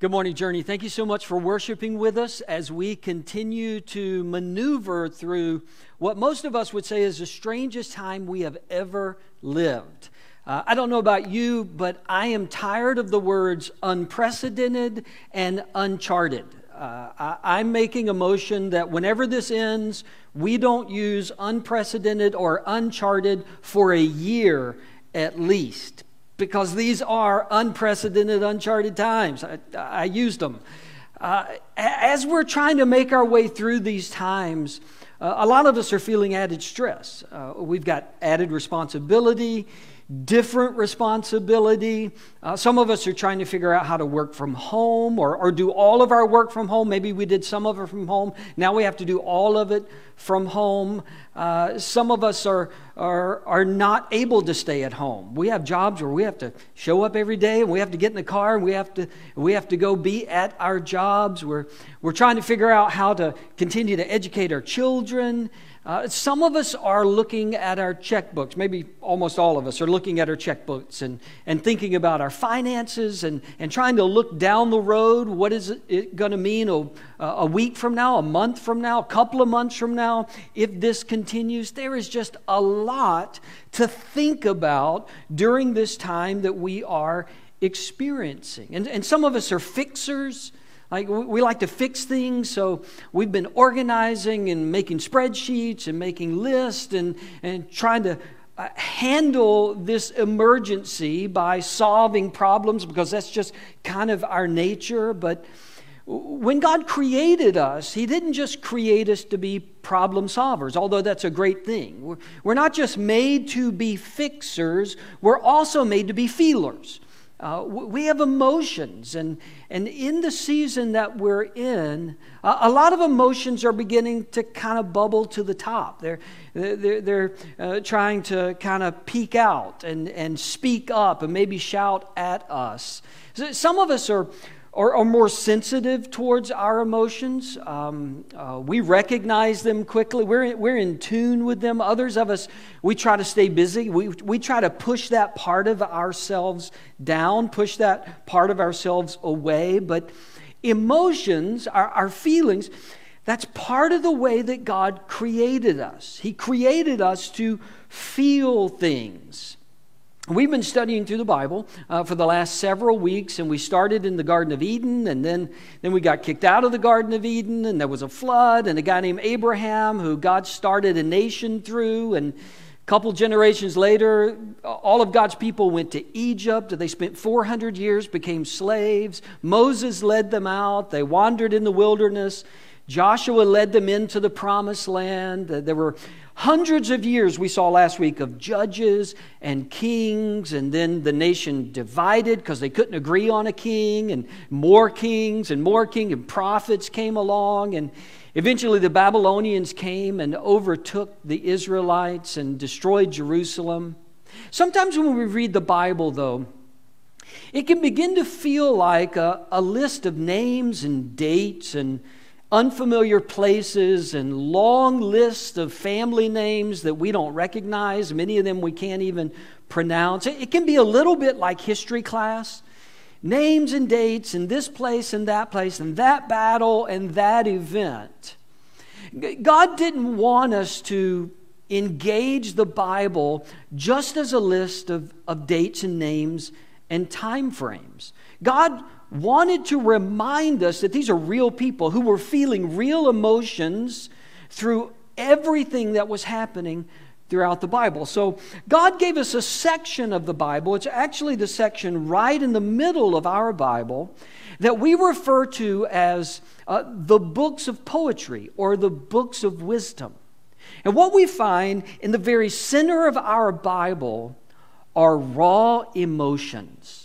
Good morning, Journey. Thank you so much for worshiping with us as we continue to maneuver through what most of us would say is the strangest time we have ever lived. Uh, I don't know about you, but I am tired of the words unprecedented and uncharted. Uh, I, am making a motion that whenever this ends, we don't use unprecedented or uncharted for a year at least because these are unprecedented, uncharted times. I, I used them. Uh, as we're trying to make our way through these times, uh, a lot of us are feeling added stress. Uh, we've got added responsibility different responsibility. Uh, some of us are trying to figure out how to work from home or, or do all of our work from home. Maybe we did some of it from home. Now we have to do all of it from home. Uh, some of us are, are, are not able to stay at home. We have jobs where we have to show up every day and we have to get in the car and we have to, we have to go be at our jobs. We're, we're trying to figure out how to continue to educate our children. Uh, some of us are looking at our checkbooks, maybe almost all of us are looking at our checkbooks and, and thinking about our finances and, and trying to look down the road. What is it going to mean a, a week from now, a month from now, a couple of months from now, if this continues? There is just a lot to think about during this time that we are experiencing. And, and some of us are fixers. Like we like to fix things, so we've been organizing and making spreadsheets and making lists and, and trying to uh, handle this emergency by solving problems because that's just kind of our nature. But when God created us, He didn't just create us to be problem solvers, although that's a great thing. We're, We're not just made to be fixers, we're also made to be feelers. Uh, we have emotions, and, and in the season that we're in, uh, a lot of emotions are beginning to kind of bubble to the top. They're, they're, they're uh, trying to kind of peek out and, and speak up and maybe shout at us. Some of us are, are, are more sensitive towards our emotions. Um, uh, we recognize them quickly. We're we're in tune with them. Others of us, we try to stay busy. We, we try to push that part of ourselves down, push that part of ourselves away. But emotions, our, our feelings, that's part of the way that God created us. He created us to feel things. We've been studying through the Bible uh, for the last several weeks, and we started in the Garden of Eden, and then, then we got kicked out of the Garden of Eden, and there was a flood, and a guy named Abraham who God started a nation through, and a couple generations later, all of God's people went to Egypt. They spent 400 years, became slaves. Moses led them out. They wandered in the wilderness. Joshua led them into the promised land. There were hundreds of years we saw last week of judges and kings, and then the nation divided because they couldn't agree on a king, and more kings and more kings, and prophets came along, and eventually the Babylonians came and overtook the Israelites and destroyed Jerusalem. Sometimes when we read the Bible, though, it can begin to feel like a, a list of names and dates and unfamiliar places and long lists of family names that we don't recognize. Many of them we can't even pronounce. It can be a little bit like history class names and dates and this place and that place and that battle and that event. God didn't want us to engage the Bible just as a list of, of dates and names and time frames. God wanted to remind us that these are real people who were feeling real emotions through everything that was happening throughout the Bible. So, God gave us a section of the Bible. It's actually the section right in the middle of our Bible that we refer to as uh, the books of poetry or the books of wisdom. And what we find in the very center of our Bible are raw emotions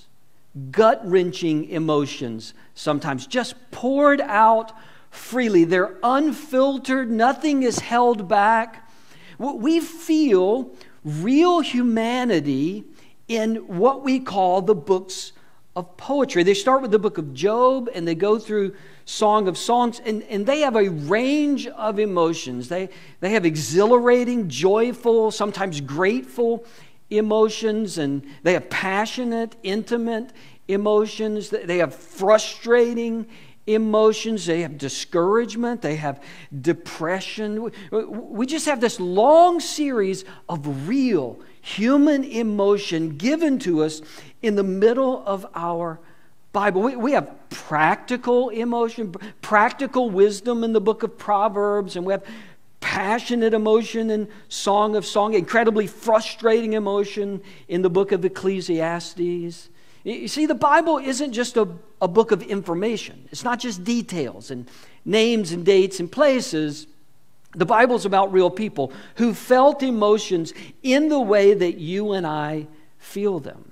gut wrenching emotions, sometimes just poured out freely. They're unfiltered, nothing is held back. We feel real humanity in what we call the books of poetry. They start with the book of Job and they go through Song of Songs, and, and they have a range of emotions. They, they have exhilarating, joyful, sometimes grateful emotions, and they have passionate, intimate emotions, they have frustrating emotions, they have discouragement, they have depression. We just have this long series of real human emotion given to us in the middle of our Bible. We, we have practical emotion, practical wisdom in the book of Proverbs, and we have passionate emotion in Song of Song, incredibly frustrating emotion in the book of Ecclesiastes. You see, the Bible isn't just a, a book of information, it's not just details and names and dates and places. The Bible's about real people who felt emotions in the way that you and I feel them.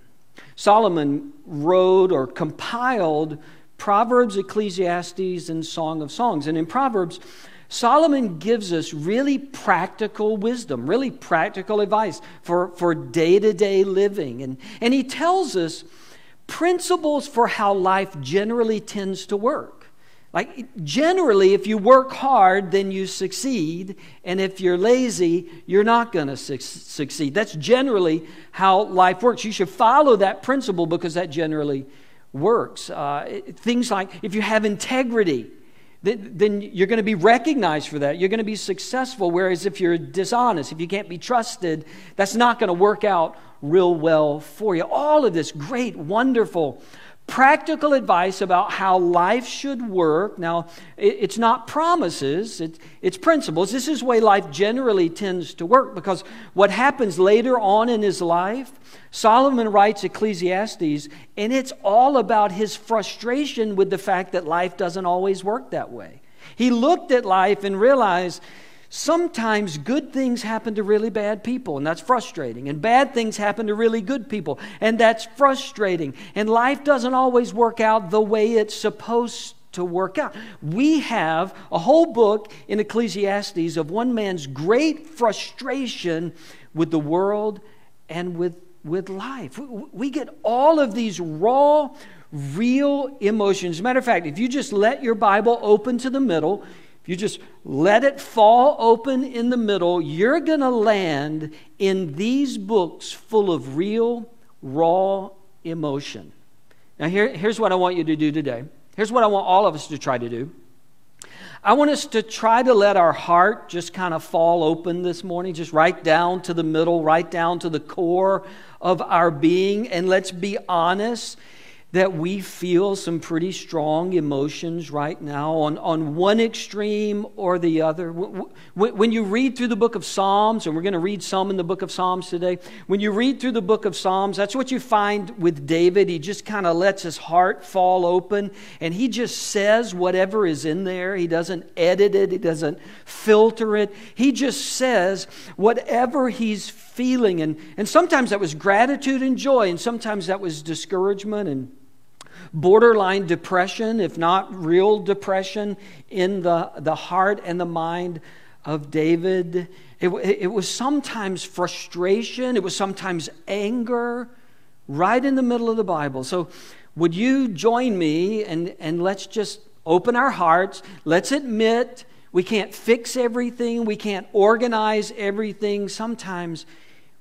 Solomon wrote or compiled Proverbs, Ecclesiastes, and Song of Songs. And in Proverbs, Solomon gives us really practical wisdom, really practical advice for, for day-to-day living. And, and he tells us principles for how life generally tends to work. Like, generally, if you work hard, then you succeed. And if you're lazy, you're not going to su- succeed. That's generally how life works. You should follow that principle because that generally works. Uh, things like if you have integrity, then you're going to be recognized for that. You're going to be successful. Whereas if you're dishonest, if you can't be trusted, that's not going to work out real well for you. All of this great, wonderful practical advice about how life should work. Now, it's not promises, it's principles. This is the way life generally tends to work because what happens later on in his life, Solomon writes Ecclesiastes, and it's all about his frustration with the fact that life doesn't always work that way. He looked at life and realized Sometimes good things happen to really bad people, and that's frustrating. And bad things happen to really good people, and that's frustrating. And life doesn't always work out the way it's supposed to work out. We have a whole book in Ecclesiastes of one man's great frustration with the world and with, with life. We, get all of these raw, real emotions. A matter of fact, if you just let your Bible open to the middle, if you just let it fall open in the middle, you're going to land in these books full of real, raw emotion. Now, here, here's what I want you to do today. Here's what I want all of us to try to do. I want us to try to let our heart just kind of fall open this morning, just right down to the middle, right down to the core of our being, and let's be honest that we feel some pretty strong emotions right now on, on one extreme or the other. When you read through the book of Psalms, and we're going to read some in the book of Psalms today, when you read through the book of Psalms, that's what you find with David. He just kind of lets his heart fall open and he just says whatever is in there. He doesn't edit it, he doesn't filter it. He just says whatever he's feeling. And, and sometimes that was gratitude and joy, and sometimes that was discouragement and borderline depression, if not real depression, in the, the heart and the mind of David. It, it was sometimes frustration, it was sometimes anger, right in the middle of the Bible. So, would you join me and, and let's just open our hearts? Let's admit we can't fix everything, we can't organize everything. Sometimes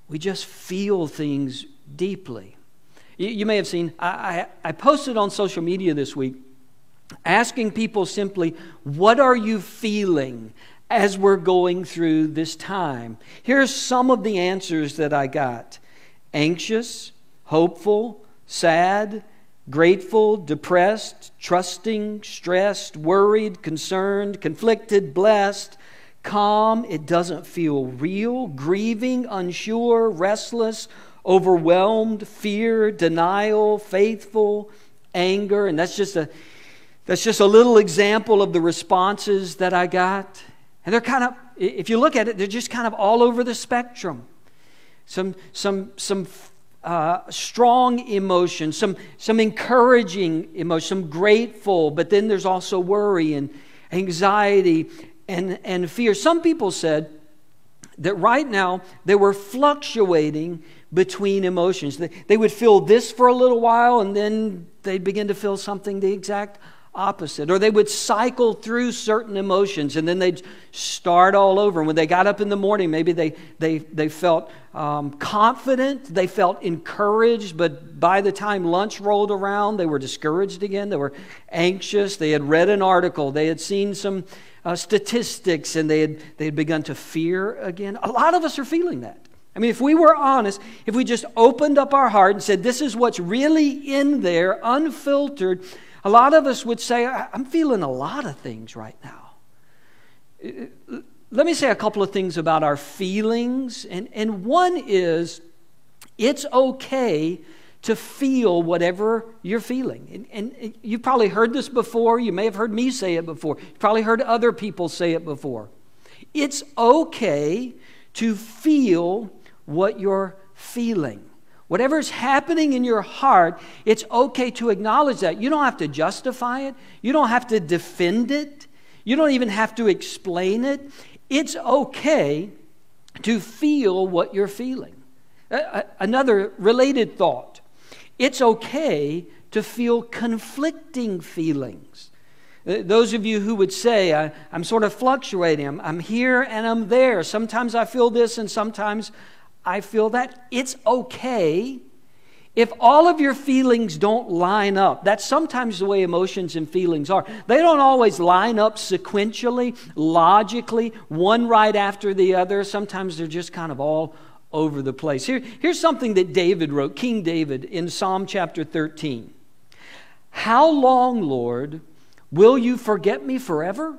we just feel things deeply. You, may have seen, I, I, I posted on social media this week asking people simply, What are you feeling as we're going through this time? Here's some of the answers that I got. Anxious, hopeful, sad, grateful, depressed, trusting, stressed, worried, concerned, conflicted, blessed, calm, it doesn't feel real, grieving, unsure, restless, overwhelmed, fear, denial, faithful, anger, and that's just a that's just a little example of the responses that I got. And they're kind of if you look at it, they're just kind of all over the spectrum. Some some some uh, strong emotion, some some encouraging emotion, some grateful, but then there's also worry and anxiety and, and fear. Some people said that right now they were fluctuating between emotions. They, would feel this for a little while and then they'd begin to feel something the exact opposite. Or they would cycle through certain emotions and then they'd start all over. And when they got up in the morning, maybe they, they, they felt um, confident, they felt encouraged, but by the time lunch rolled around, they were discouraged again. They were anxious. They had read an article, they had seen some uh, statistics, and they had, they had begun to fear again. A lot of us are feeling that. I mean, if we were honest, if we just opened up our heart and said, This is what's really in there, unfiltered, a lot of us would say, I'm feeling a lot of things right now. Let me say a couple of things about our feelings. And, and one is, it's okay to feel whatever you're feeling. And, and you've probably heard this before. You may have heard me say it before. You've probably heard other people say it before. It's okay to feel what you're feeling. Whatever's happening in your heart, it's okay to acknowledge that. You don't have to justify it, you don't have to defend it, you don't even have to explain it. It's okay to feel what you're feeling. Another related thought it's okay to feel conflicting feelings. Uh, those of you who would say, I, am sort of fluctuating, I'm, I'm here and I'm there. Sometimes I feel this and sometimes I feel that. It's okay if all of your feelings don't line up. That's sometimes the way emotions and feelings are. They don't always line up sequentially, logically, one right after the other. Sometimes they're just kind of all over the place. Here, here's something that David wrote, King David, in Psalm chapter 13. How long, Lord, will you forget me forever?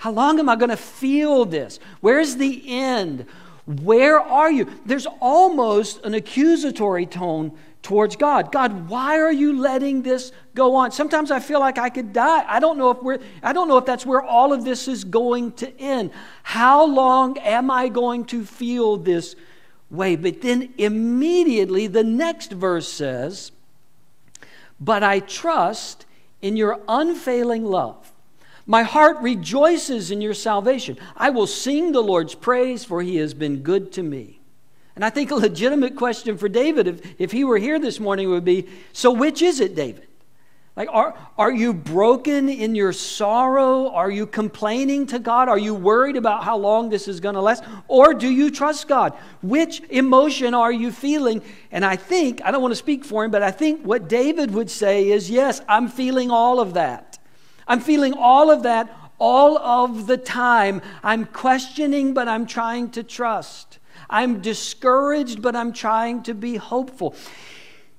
How long am I going to feel this? Where's the end? Where are you? There's almost an accusatory tone towards God. God, why are you letting this go on? Sometimes I feel like I could die. I don't know if we're I don't know if that's where all of this is going to end. How long am I going to feel this way? But then immediately the next verse says, "But I trust in your unfailing love." My heart rejoices in your salvation. I will sing the Lord's praise, for he has been good to me. And I think a legitimate question for David, if, if he were here this morning, would be So, which is it, David? Like, are, are you broken in your sorrow? Are you complaining to God? Are you worried about how long this is going to last? Or do you trust God? Which emotion are you feeling? And I think, I don't want to speak for him, but I think what David would say is yes, I'm feeling all of that. I'm feeling all of that all of the time. I'm questioning, but I'm trying to trust. I'm discouraged, but I'm trying to be hopeful.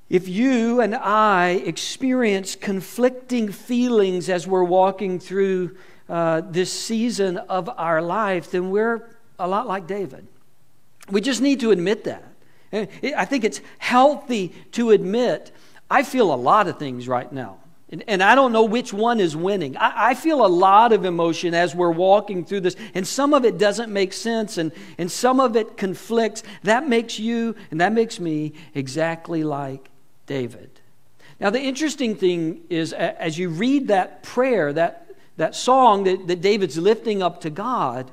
If you and I experience conflicting feelings as we're walking through uh, this season of our life, then we're a lot like David. We just need to admit that. I think it's healthy to admit I feel a lot of things right now. And, and I don't know which one is winning. I, I, feel a lot of emotion as we're walking through this, and some of it doesn't make sense, and, and some of it conflicts. That makes you and that makes me exactly like David. Now, the interesting thing is, as you read that prayer, that, that song that, that David's lifting up to God,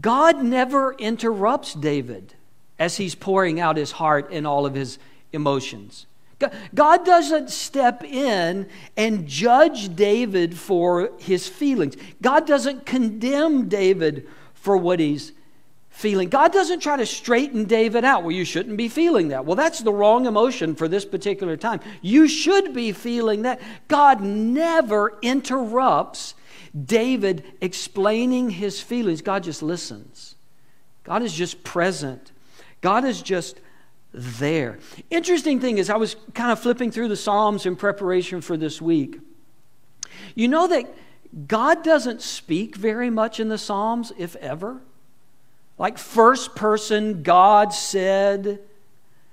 God never interrupts David as he's pouring out his heart and all of his emotions. God doesn't step in and judge David for his feelings. God doesn't condemn David for what he's feeling. God doesn't try to straighten David out. Well, you shouldn't be feeling that. Well, that's the wrong emotion for this particular time. You should be feeling that. God never interrupts David explaining his feelings. God just listens. God is just present. God is just there. Interesting thing is, I was kind of flipping through the Psalms in preparation for this week. You know that God doesn't speak very much in the Psalms, if ever. Like first person, God said.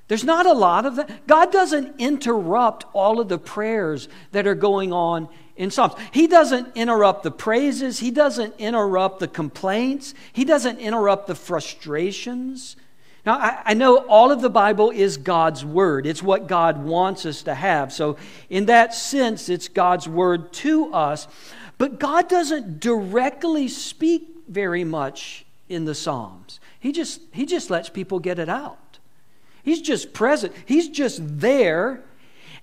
There's not a lot of that. God doesn't interrupt all of the prayers that are going on in Psalms. He doesn't interrupt the praises, he doesn't interrupt the complaints, he doesn't interrupt the frustrations. Now, I, I, know all of the Bible is God's Word. It's what God wants us to have. So, in that sense, it's God's Word to us. But God doesn't directly speak very much in the Psalms. He just, he just lets people get it out. He's just present, He's just there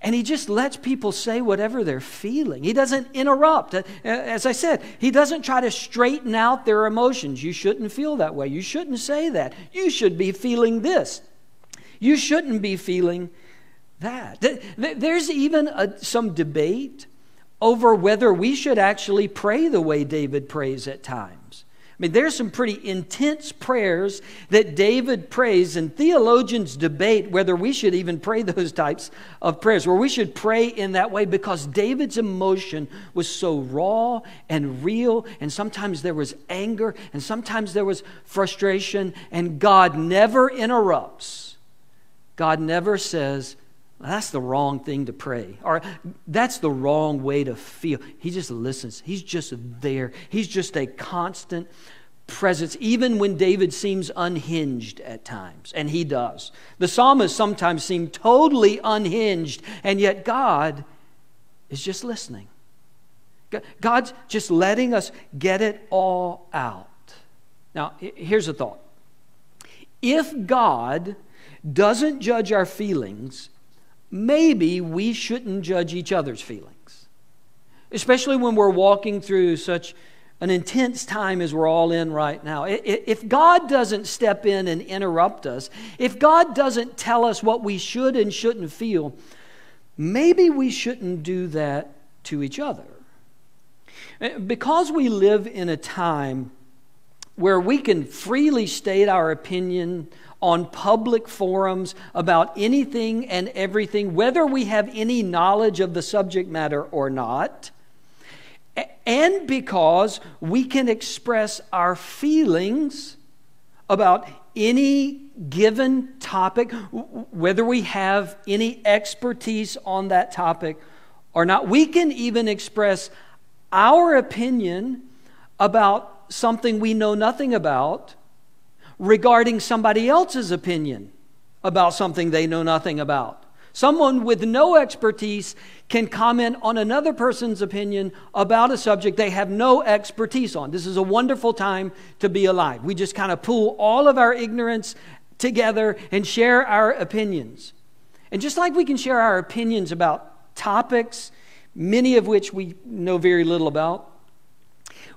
and he just lets people say whatever they're feeling. He doesn't interrupt. Uh, as I said, he doesn't try to straighten out their emotions. You shouldn't feel that way. You shouldn't say that. You should be feeling this. You shouldn't be feeling that. There's even a, some debate over whether we should actually pray the way David prays at times. I mean, there's some pretty intense prayers that David prays, and theologians debate whether we should even pray those types of prayers, where we should pray in that way because David's emotion was so raw and real, and sometimes there was anger, and sometimes there was frustration, and God never interrupts. God never says, that's the wrong thing to pray. Or that's the wrong way to feel. He just listens. He's just there. He's just a constant presence, even when David seems unhinged at times. And he does. The psalmists sometimes seem totally unhinged, and yet God is just listening. God's just letting us get it all out. Now, here's a thought. If God doesn't judge our feelings, maybe we shouldn't judge each other's feelings, especially when we're walking through such an intense time as we're all in right now. If God doesn't step in and interrupt us, if God doesn't tell us what we should and shouldn't feel, maybe we shouldn't do that to each other. Eh, because we live in a time where we can freely state our opinion on public forums about anything and everything, whether we have any knowledge of the subject matter or not, and because we can express our feelings about any given topic, whether we have any expertise on that topic or not. We can even express our opinion about something we know nothing about regarding somebody else's opinion about something they know nothing about. Someone with no expertise can comment on another person's opinion about a subject they have no expertise on. This is a wonderful time to be alive. We just kind of pool all of our ignorance together and share our opinions. And just like we can share our opinions about topics, many of which we know very little about,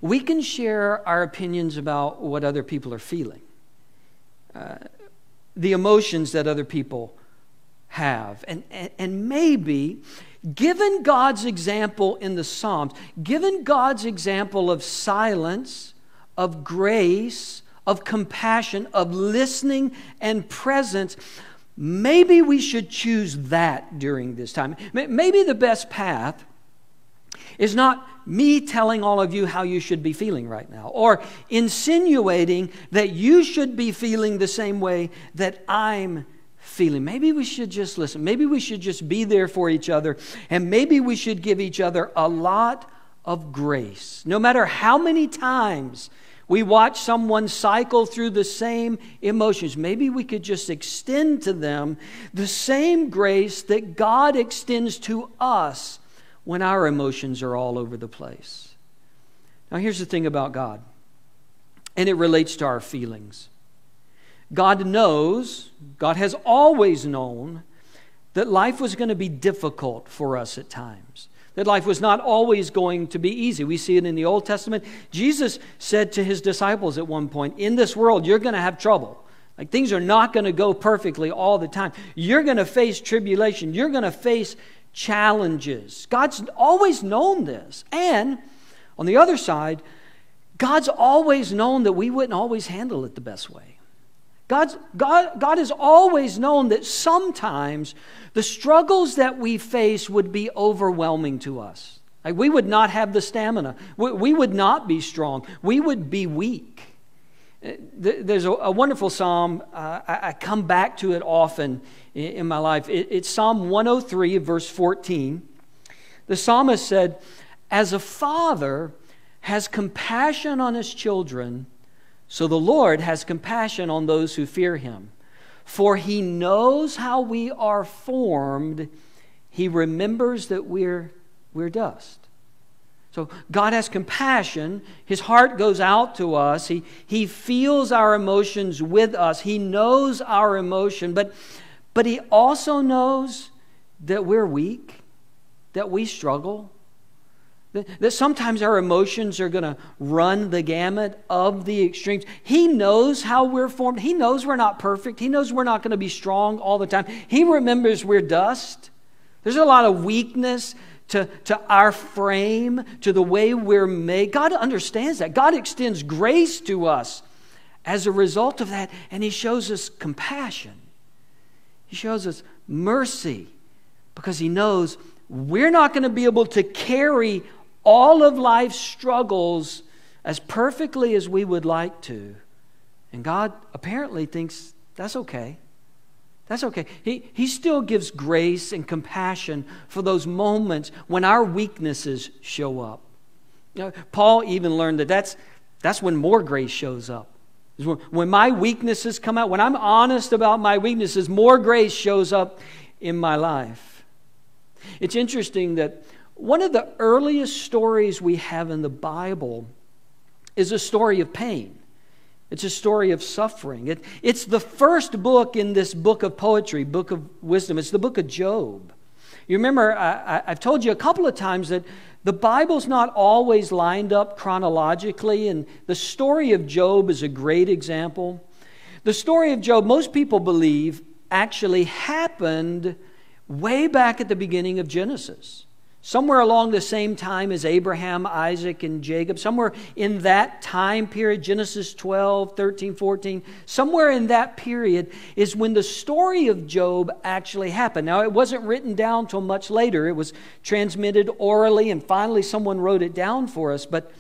we can share our opinions about what other people are feeling uh, the emotions that other people have. And, and, and maybe, given God's example in the Psalms, given God's example of silence, of grace, of compassion, of listening and presence, maybe we should choose that during this time. Maybe the best path is not me telling all of you how you should be feeling right now or insinuating that you should be feeling the same way that I'm feeling. Maybe we should just listen. Maybe we should just be there for each other. And maybe we should give each other a lot of grace. No matter how many times we watch someone cycle through the same emotions, maybe we could just extend to them the same grace that God extends to us when our emotions are all over the place. Now, here's the thing about God, and it relates to our feelings. God knows, God has always known, that life was going to be difficult for us at times. That life was not always going to be easy. We see it in the Old Testament. Jesus said to his disciples at one point, In this world, you're going to have trouble. Like things are not going to go perfectly all the time. You're going to face tribulation. You're going to face challenges. God's always known this. And on the other side, God's always known that we wouldn't always handle it the best way. God's, God, God has always known that sometimes the struggles that we face would be overwhelming to us. Like we would not have the stamina. We, we would not be strong. We would be weak. There's a, a wonderful psalm. Uh, I, I, come back to it often in, my life. It's Psalm 103, verse 14. The psalmist said, as a father has compassion on his children, so the Lord has compassion on those who fear him. For he knows how we are formed, he remembers that we're, we're dust. So God has compassion. His heart goes out to us. He, he feels our emotions with us. He knows our emotion, but, but He also knows that we're weak, that we struggle, that, that sometimes our emotions are going to run the gamut of the extremes. He knows how we're formed. He knows we're not perfect. He knows we're not going to be strong all the time. He remembers we're dust. There's a lot of weakness to, to our frame, to the way we're made. God understands that. God extends grace to us as a result of that, and He shows us compassion. He shows us mercy because He knows we're not going to be able to carry all of life's struggles as perfectly as we would like to. And God apparently thinks that's okay. That's okay. He, he still gives grace and compassion for those moments when our weaknesses show up. You know, Paul even learned that that's, that's when more grace shows up. When my weaknesses come out, when I'm honest about my weaknesses, more grace shows up in my life. It's interesting that one of the earliest stories we have in the Bible is a story of pain. It's a story of suffering. It, it's the first book in this book of poetry, book of wisdom. It's the book of Job. You remember, I, have told you a couple of times that the Bible's not always lined up chronologically, and the story of Job is a great example. The story of Job, most people believe, actually happened way back at the beginning of Genesis. Somewhere along the same time as Abraham, Isaac, and Jacob, somewhere in that time period, Genesis 12, 13, 14, somewhere in that period is when the story of Job actually happened. Now, it wasn't written down till much later, it was transmitted orally, and finally someone wrote it down for us. But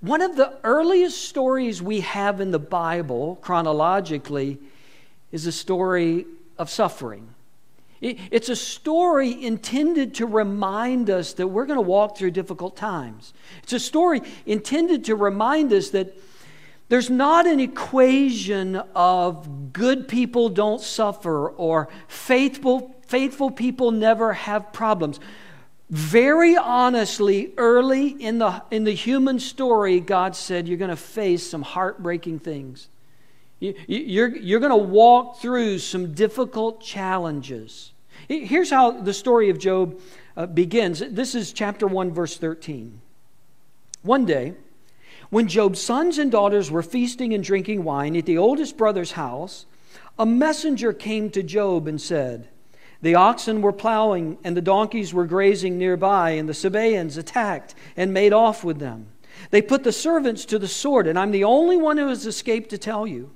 one of the earliest stories we have in the Bible, chronologically, is a story of suffering. It's a story intended to remind us that we're going to walk through difficult times. It's a story intended to remind us that there's not an equation of good people don't suffer or faithful, faithful people never have problems. Very honestly, early in the, in the human story, God said, You're going to face some heartbreaking things. You, you're, you're going to walk through some difficult challenges. Here's how the story of Job uh, begins. This is chapter 1, verse 13. One day, when Job's sons and daughters were feasting and drinking wine at the oldest brother's house, a messenger came to Job and said, The oxen were plowing and the donkeys were grazing nearby, and the Sabaeans attacked and made off with them. They put the servants to the sword, and I'm the only one who has escaped to tell you.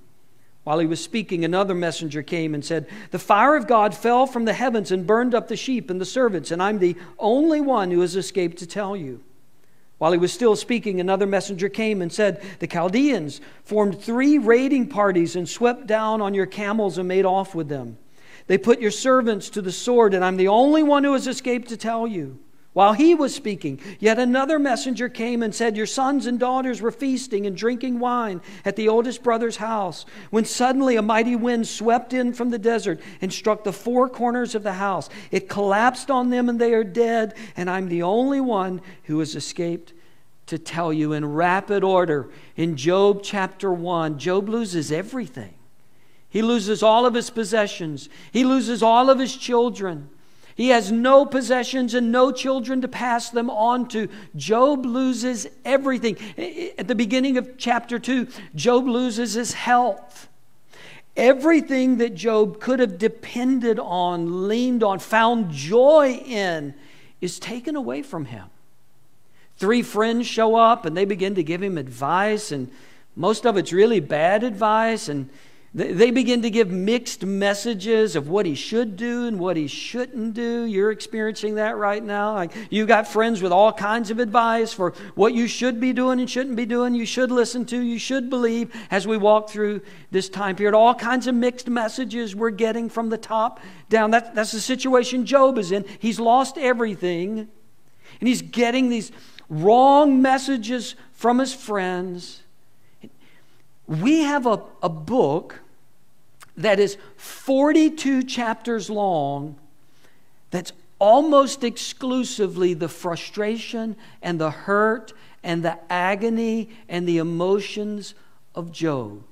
While he was speaking, another messenger came and said, The fire of God fell from the heavens and burned up the sheep and the servants, and I'm the only one who has escaped to tell you. While he was still speaking, another messenger came and said, The Chaldeans formed three raiding parties and swept down on your camels and made off with them. They put your servants to the sword, and I'm the only one who has escaped to tell you. While he was speaking, yet another messenger came and said, Your sons and daughters were feasting and drinking wine at the oldest brother's house, when suddenly a mighty wind swept in from the desert and struck the four corners of the house. It collapsed on them, and they are dead, and I'm the only one who has escaped to tell you in rapid order. In Job chapter 1, Job loses everything. He loses all of his possessions, he loses all of his children. He has no possessions and no children to pass them on to. Job loses everything. At the beginning of chapter 2, Job loses his health. Everything that Job could have depended on, leaned on, found joy in, is taken away from him. Three friends show up and they begin to give him advice, and most of it's really bad advice. And they begin to give mixed messages of what he should do and what he shouldn't do. You're experiencing that right now. Like you got friends with all kinds of advice for what you should be doing and shouldn't be doing, you should listen to, you should believe as we walk through this time period. All kinds of mixed messages we're getting from the top down. That, that's the situation Job is in. He's lost everything, and he's getting these wrong messages from his friends. We have a, a book that is 42 chapters long that's almost exclusively the frustration and the hurt and the agony and the emotions of Job.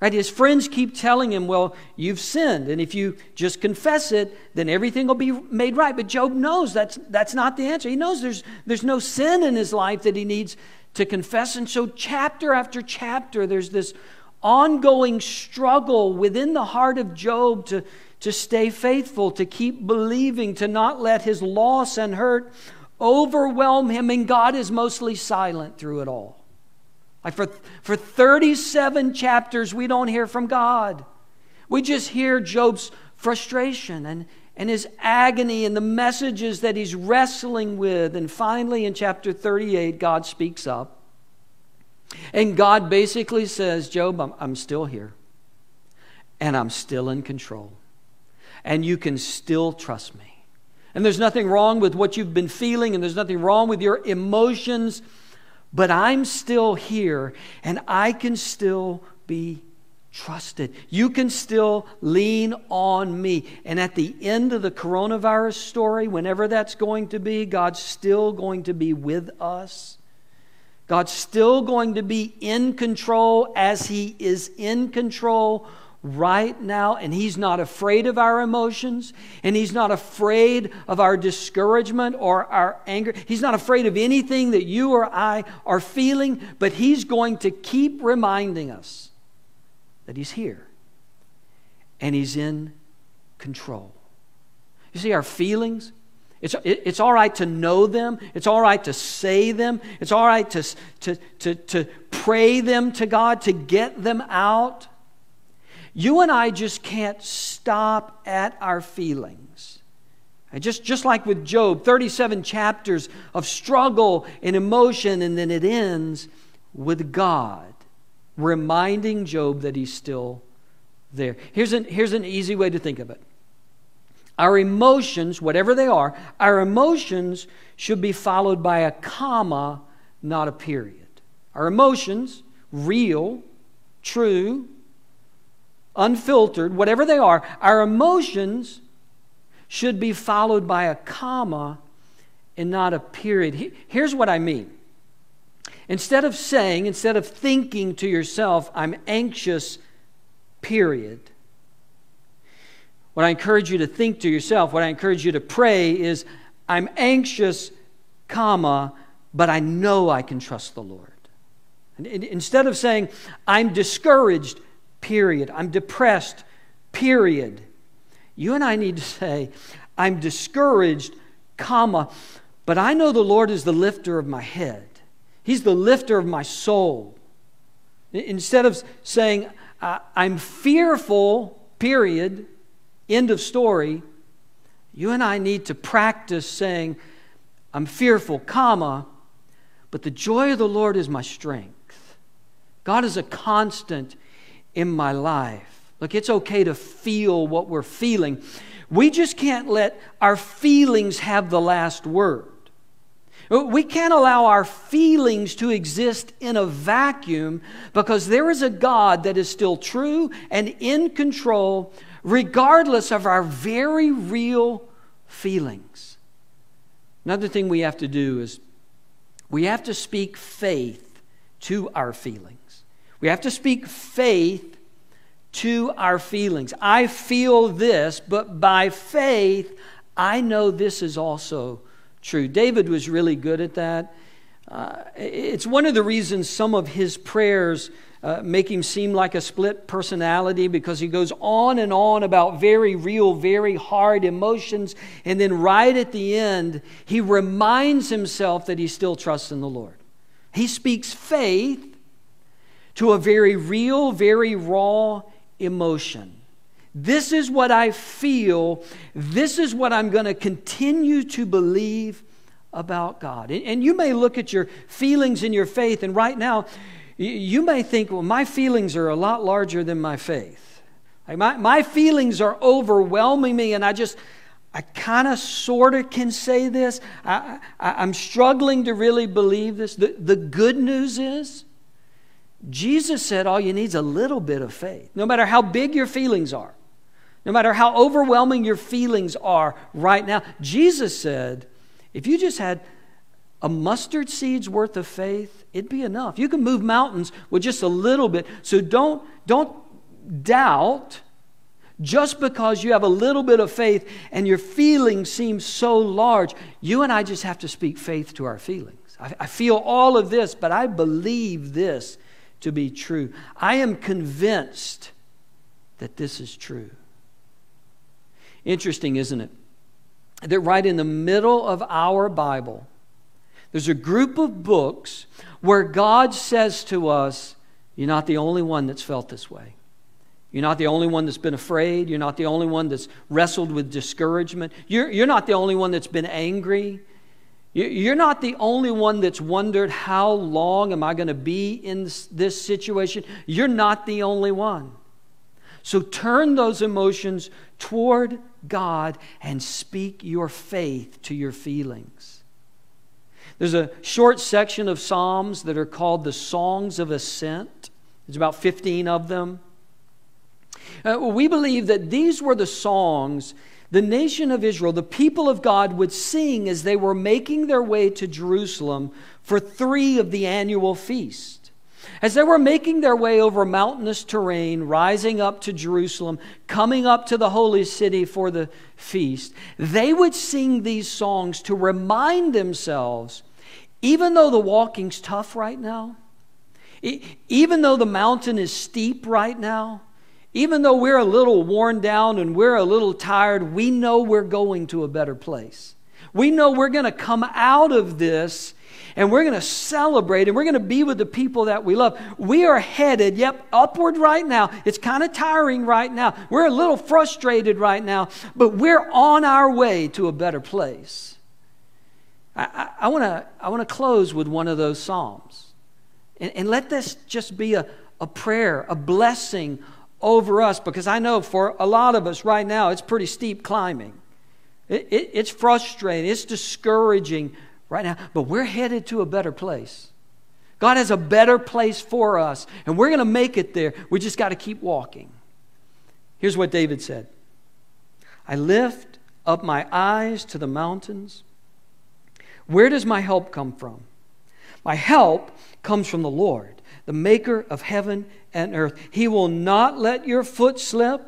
Right? His friends keep telling him, Well, you've sinned, and if you just confess it, then everything will be made right. But Job knows that's, that's not the answer. He knows there's, there's no sin in his life that he needs to confess. And so, chapter after chapter, there's this ongoing struggle within the heart of Job to, to stay faithful, to keep believing, to not let his loss and hurt overwhelm him. And God is mostly silent through it all. Like for, for 37 chapters, we don't hear from God. We just hear Job's frustration and, and his agony and the messages that he's wrestling with. And finally, in chapter 38, God speaks up. And God basically says, Job, I'm, I'm still here. And I'm still in control. And you can still trust me. And there's nothing wrong with what you've been feeling, and there's nothing wrong with your emotions but I'm still here and I can still be trusted. You can still lean on me. And at the end of the coronavirus story, whenever that's going to be, God's still going to be with us. God's still going to be in control as He is in control right now, and He's not afraid of our emotions, and He's not afraid of our discouragement or our anger. He's not afraid of anything that you or I are feeling, but He's going to keep reminding us that He's here and He's in control. You see, our feelings, it's, it's all right to know them. It's all right to say them. It's all right to, to, to, to pray them to God, to get them out. You and I just can't stop at our feelings. And Just, just like with Job, 37 chapters of struggle and emotion, and then it ends with God reminding Job that he's still there. Here's an, here's an easy way to think of it. Our emotions, whatever they are, our emotions should be followed by a comma, not a period. Our emotions, real, true, unfiltered, whatever they are, our emotions should be followed by a comma and not a period. Here's what I mean. Instead of saying, instead of thinking to yourself, I'm anxious, period. What I encourage you to think to yourself, what I encourage you to pray is, I'm anxious, comma, but I know I can trust the Lord. And instead of saying, I'm discouraged, period. I'm depressed, period. You and I need to say, I'm discouraged, comma, but I know the Lord is the lifter of my head. He's the lifter of my soul. Instead of saying, I'm fearful, period, end of story, you and I need to practice saying, I'm fearful, comma, but the joy of the Lord is my strength. God is a constant in my life. Look, it's okay to feel what we're feeling. We just can't let our feelings have the last word. We can't allow our feelings to exist in a vacuum because there is a God that is still true and in control, regardless of our very real feelings. Another thing we have to do is we have to speak faith to our feelings. We have to speak faith to our feelings. I feel this, but by faith, I know this is also true. David was really good at that. Uh, it's one of the reasons some of his prayers uh, make him seem like a split personality because he goes on and on about very real, very hard emotions. And then right at the end, he reminds himself that he still trusts in the Lord. He speaks faith to a very real, very raw emotion. This is what I feel. This is what I'm going to continue to believe about God. And you may look at your feelings and your faith, and right now, you may think, well, my feelings are a lot larger than my faith. Like my, my feelings are overwhelming me, and I just, I kind of sort of can say this. I, I, am struggling to really believe this. The, the good news is, Jesus said all you need is a little bit of faith. No matter how big your feelings are, no matter how overwhelming your feelings are right now, Jesus said, if you just had a mustard seed's worth of faith, it'd be enough. You can move mountains with just a little bit. So don't, don't doubt just because you have a little bit of faith and your feelings seem so large. You and I just have to speak faith to our feelings. I, I feel all of this, but I believe this to be true. I am convinced that this is true. Interesting, isn't it? That right in the middle of our Bible, there's a group of books where God says to us, You're not the only one that's felt this way. You're not the only one that's been afraid. You're not the only one that's wrestled with discouragement. You're, you're not the only one that's been angry. You're not the only one that's wondered, how long am I going to be in this, this, situation? You're not the only one. So turn those emotions toward God and speak your faith to your feelings. There's a short section of Psalms that are called the Songs of Ascent. There's about 15 of them. Uh, we believe that these were the songs the nation of Israel, the people of God, would sing as they were making their way to Jerusalem for three of the annual feasts. As they were making their way over mountainous terrain, rising up to Jerusalem, coming up to the holy city for the feast, they would sing these songs to remind themselves, even though the walking's tough right now, even though the mountain is steep right now, even though we're a little worn down and we're a little tired, we know we're going to a better place. We know we're going to come out of this and we're going to celebrate and we're going to be with the people that we love. We are headed, yep, upward right now. It's kind of tiring right now. We're a little frustrated right now, but we're on our way to a better place. I, I, I want to close with one of those Psalms. And, and let this just be a, a prayer, a blessing over us because I know for a lot of us right now, it's pretty steep climbing. It, it, it's frustrating, it's discouraging right now, but we're headed to a better place. God has a better place for us, and we're going to make it there. We just got to keep walking. Here's what David said I lift up my eyes to the mountains. Where does my help come from? My help comes from the Lord, the maker of heaven and earth. He will not let your foot slip.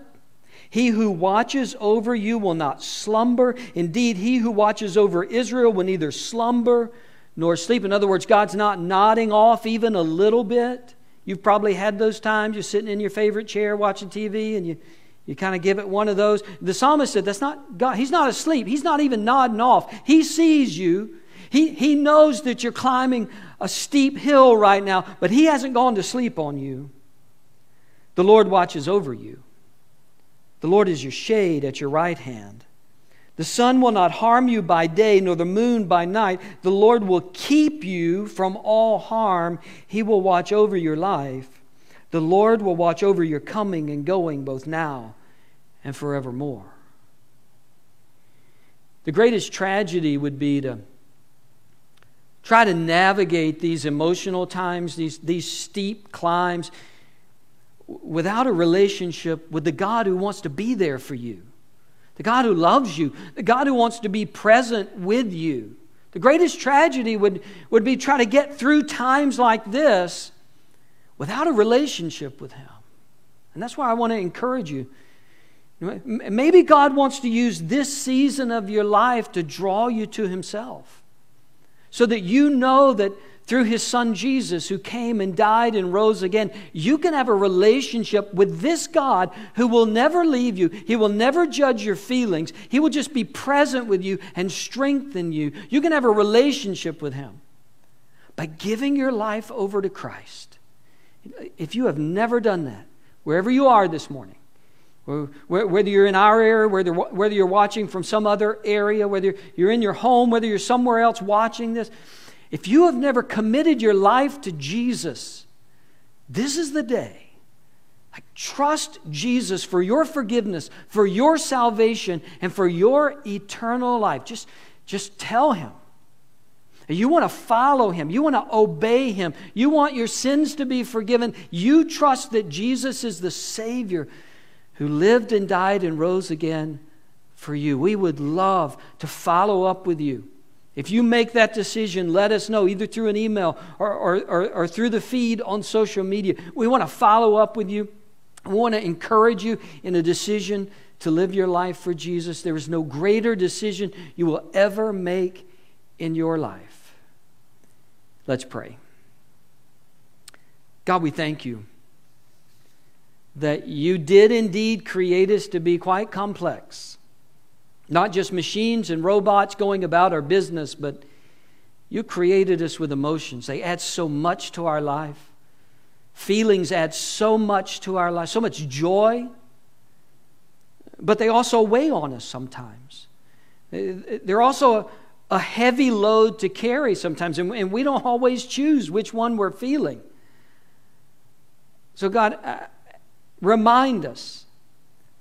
He who watches over you will not slumber. Indeed, he who watches over Israel will neither slumber nor sleep. In other words, God's not nodding off even a little bit. You've probably had those times you're sitting in your favorite chair watching TV and you, you kind of give it one of those. The psalmist said, That's not God. He's not asleep. He's not even nodding off. He sees you. He, he knows that you're climbing a steep hill right now, but he hasn't gone to sleep on you. The Lord watches over you. The Lord is your shade at your right hand. The sun will not harm you by day, nor the moon by night. The Lord will keep you from all harm. He will watch over your life. The Lord will watch over your coming and going both now and forevermore. The greatest tragedy would be to try to navigate these emotional times, these, these steep climbs without a relationship with the God who wants to be there for you, the God who loves you, the God who wants to be present with you. The greatest tragedy would, would be try to get through times like this without a relationship with Him. And that's why I want to encourage you. Maybe God wants to use this season of your life to draw you to Himself so that you know that through his son Jesus, who came and died and rose again, you can have a relationship with this God who will never leave you. He will never judge your feelings. He will just be present with you and strengthen you. You can have a relationship with him by giving your life over to Christ. If you have never done that, wherever you are this morning, whether you're in our area, whether, you're watching from some other area, whether you're in your home, whether you're somewhere else watching this, if you have never committed your life to Jesus, this is the day trust Jesus for your forgiveness, for your salvation, and for your eternal life. Just, just tell him. You want to follow him. You want to obey him. You want your sins to be forgiven. You trust that Jesus is the Savior who lived and died and rose again for you. We would love to follow up with you. If you make that decision, let us know either through an email or, or, or, or through the feed on social media. We want to follow up with you. We want to encourage you in a decision to live your life for Jesus. There is no greater decision you will ever make in your life. Let's pray. God, we thank you that you did indeed create us to be quite complex. Not just machines and robots going about our business, but you created us with emotions. They add so much to our life. Feelings add so much to our life, so much joy, but they also weigh on us sometimes. They're also a, heavy load to carry sometimes, and, and, we don't always choose which one we're feeling. So, God, uh, remind us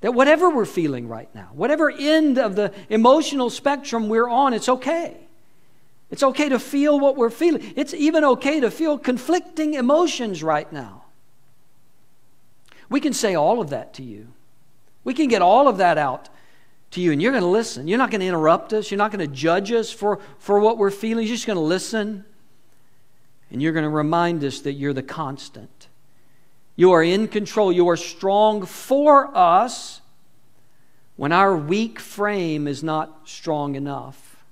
that whatever we're feeling right now, whatever end of the emotional spectrum we're on, it's okay. It's okay to feel what we're feeling. It's even okay to feel conflicting emotions right now. We can say all of that to you. We can get all of that out to you, and you're going to listen. You're not going to interrupt us. You're not going to judge us for, for what we're feeling. You're just going to listen, and you're going to remind us that you're the constant. You are in control. You are strong for us when our weak frame is not strong enough.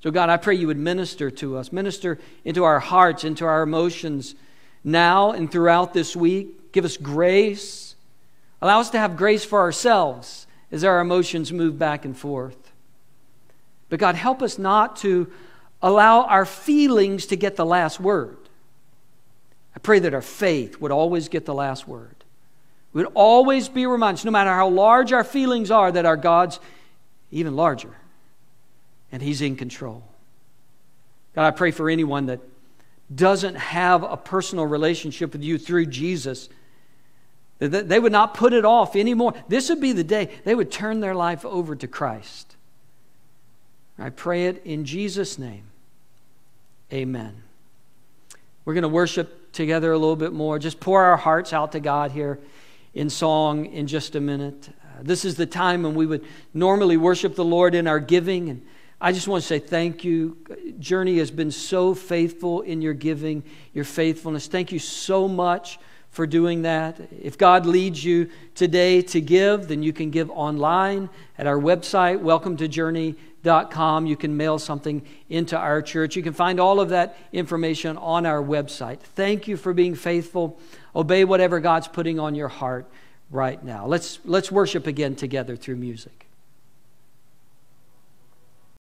So, God, I pray you would minister to us, minister into our hearts, into our emotions now and throughout this week. Give us grace. Allow us to have grace for ourselves as our emotions move back and forth. But, God, help us not to allow our feelings to get the last word. I pray that our faith would always get the last word. We would always be reminded, no matter how large our feelings are, that our God's even larger and He's in control. God, I pray for anyone that doesn't have a personal relationship with you through Jesus, that they would not put it off anymore. This would be the day they would turn their life over to Christ. I pray it in Jesus' name. Amen. We're going to worship together a little bit more. Just pour our hearts out to God here in song in just a minute. Uh, this is the time when we would normally worship the Lord in our giving and I just want to say thank you. Journey has been so faithful in your giving, your faithfulness. Thank you so much for doing that. If God leads you today to give, then you can give online at our website, welcome to journey.com. You can mail something into our church. You can find all of that information on our website. Thank you for being faithful. Obey whatever God's putting on your heart right now. Let's, let's worship again together through music.